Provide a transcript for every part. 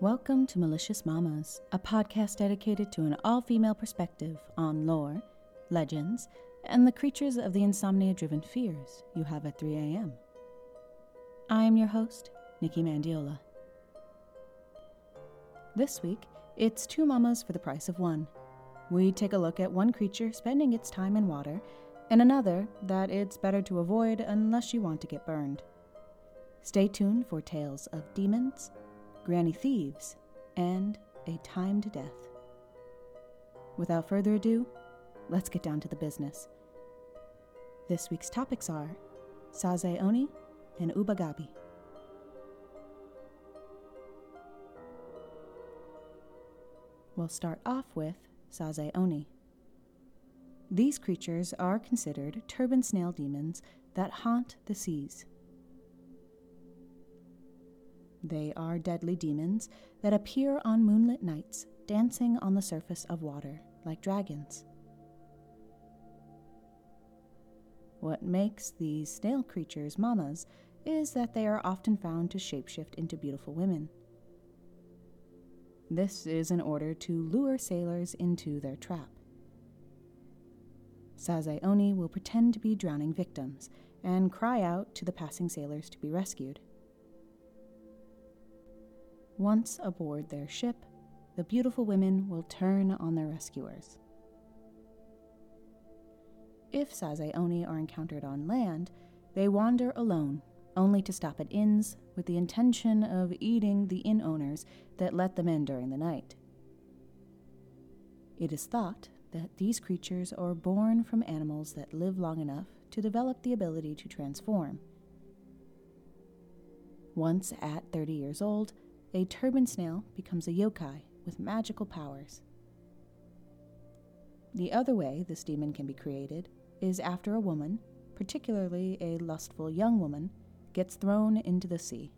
Welcome to Malicious Mamas, a podcast dedicated to an all female perspective on lore, legends, and the creatures of the insomnia driven fears you have at 3 a.m. I am your host, Nikki Mandiola. This week, it's two mamas for the price of one. We take a look at one creature spending its time in water, and another that it's better to avoid unless you want to get burned. Stay tuned for tales of demons, granny thieves, and a timed death. Without further ado, let's get down to the business. This week's topics are Sazae Oni and Ubagabi. We'll start off with Sazae Oni. These creatures are considered turban snail demons that haunt the seas. They are deadly demons that appear on moonlit nights, dancing on the surface of water like dragons. What makes these snail creatures mamas is that they are often found to shapeshift into beautiful women. This is in order to lure sailors into their trap. Sazae Oni will pretend to be drowning victims and cry out to the passing sailors to be rescued. Once aboard their ship, the beautiful women will turn on their rescuers. If Sazae Oni are encountered on land, they wander alone, only to stop at inns with the intention of eating the inn owners that let them in during the night. It is thought that these creatures are born from animals that live long enough to develop the ability to transform. Once at 30 years old, a turban snail becomes a yokai with magical powers. The other way this demon can be created is after a woman, particularly a lustful young woman, gets thrown into the sea.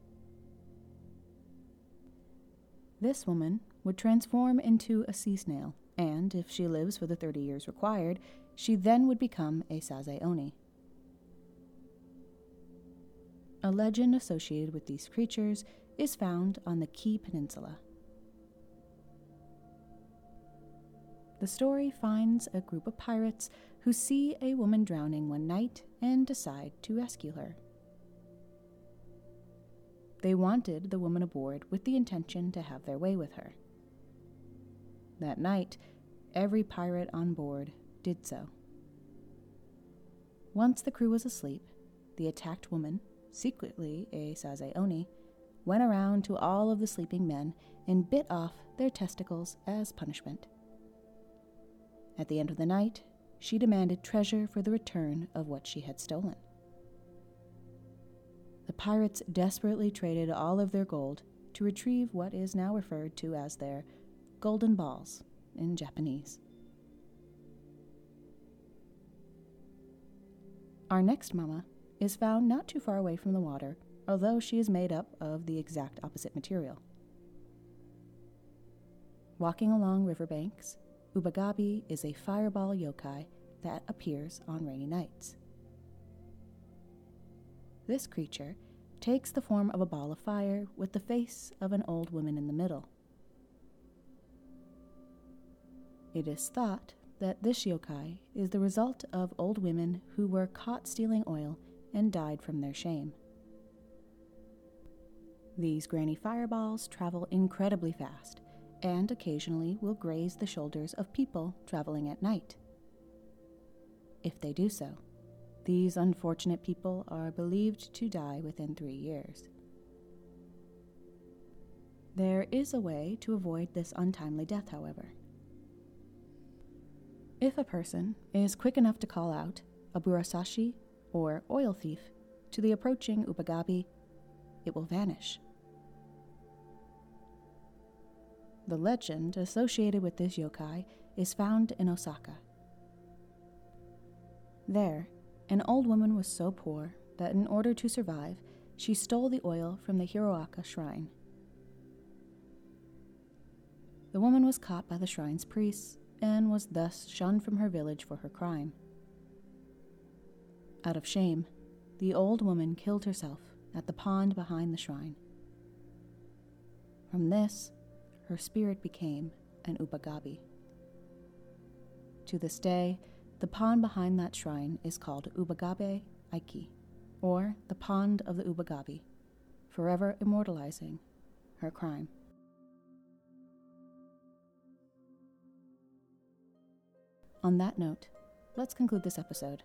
This woman would transform into a sea snail, and if she lives for the 30 years required, she then would become a Sazae Oni. A legend associated with these creatures is found on the Kii Peninsula. The story finds a group of pirates who see a woman drowning one night and decide to rescue her. They wanted the woman aboard with the intention to have their way with her. That night, every pirate on board did so. Once the crew was asleep, the attacked woman, secretly a Sazae Oni, went around to all of the sleeping men and bit off their testicles as punishment. At the end of the night, she demanded treasure for the return of what she had stolen. The pirates desperately traded all of their gold to retrieve what is now referred to as their golden balls in Japanese. Our next mama is found not too far away from the water although she is made up of the exact opposite material. Walking along riverbanks, Ubagabi is a fireball yokai that appears on rainy nights. This creature takes the form of a ball of fire with the face of an old woman in the middle. It is thought that this yokai is the result of old women who were caught stealing oil and died from their shame. These granny fireballs travel incredibly fast and occasionally will graze the shoulders of people traveling at night. If they do so, these unfortunate people are believed to die within three years. There is a way to avoid this untimely death, however. If a person is quick enough to call out aburasashi or oil thief to the approaching ubagabi, it will vanish. The legend associated with this yokai is found in Osaka. There, an old woman was so poor that in order to survive, she stole the oil from the Hiraoka shrine. The woman was caught by the shrine's priests and was thus shunned from her village for her crime. Out of shame, the old woman killed herself at the pond behind the shrine. From this, her spirit became an Ubagabi. To this day, the pond behind that shrine is called Ubagabe Aiki, or the Pond of the Ubagabi, forever immortalizing her crime. On that note, let's conclude this episode.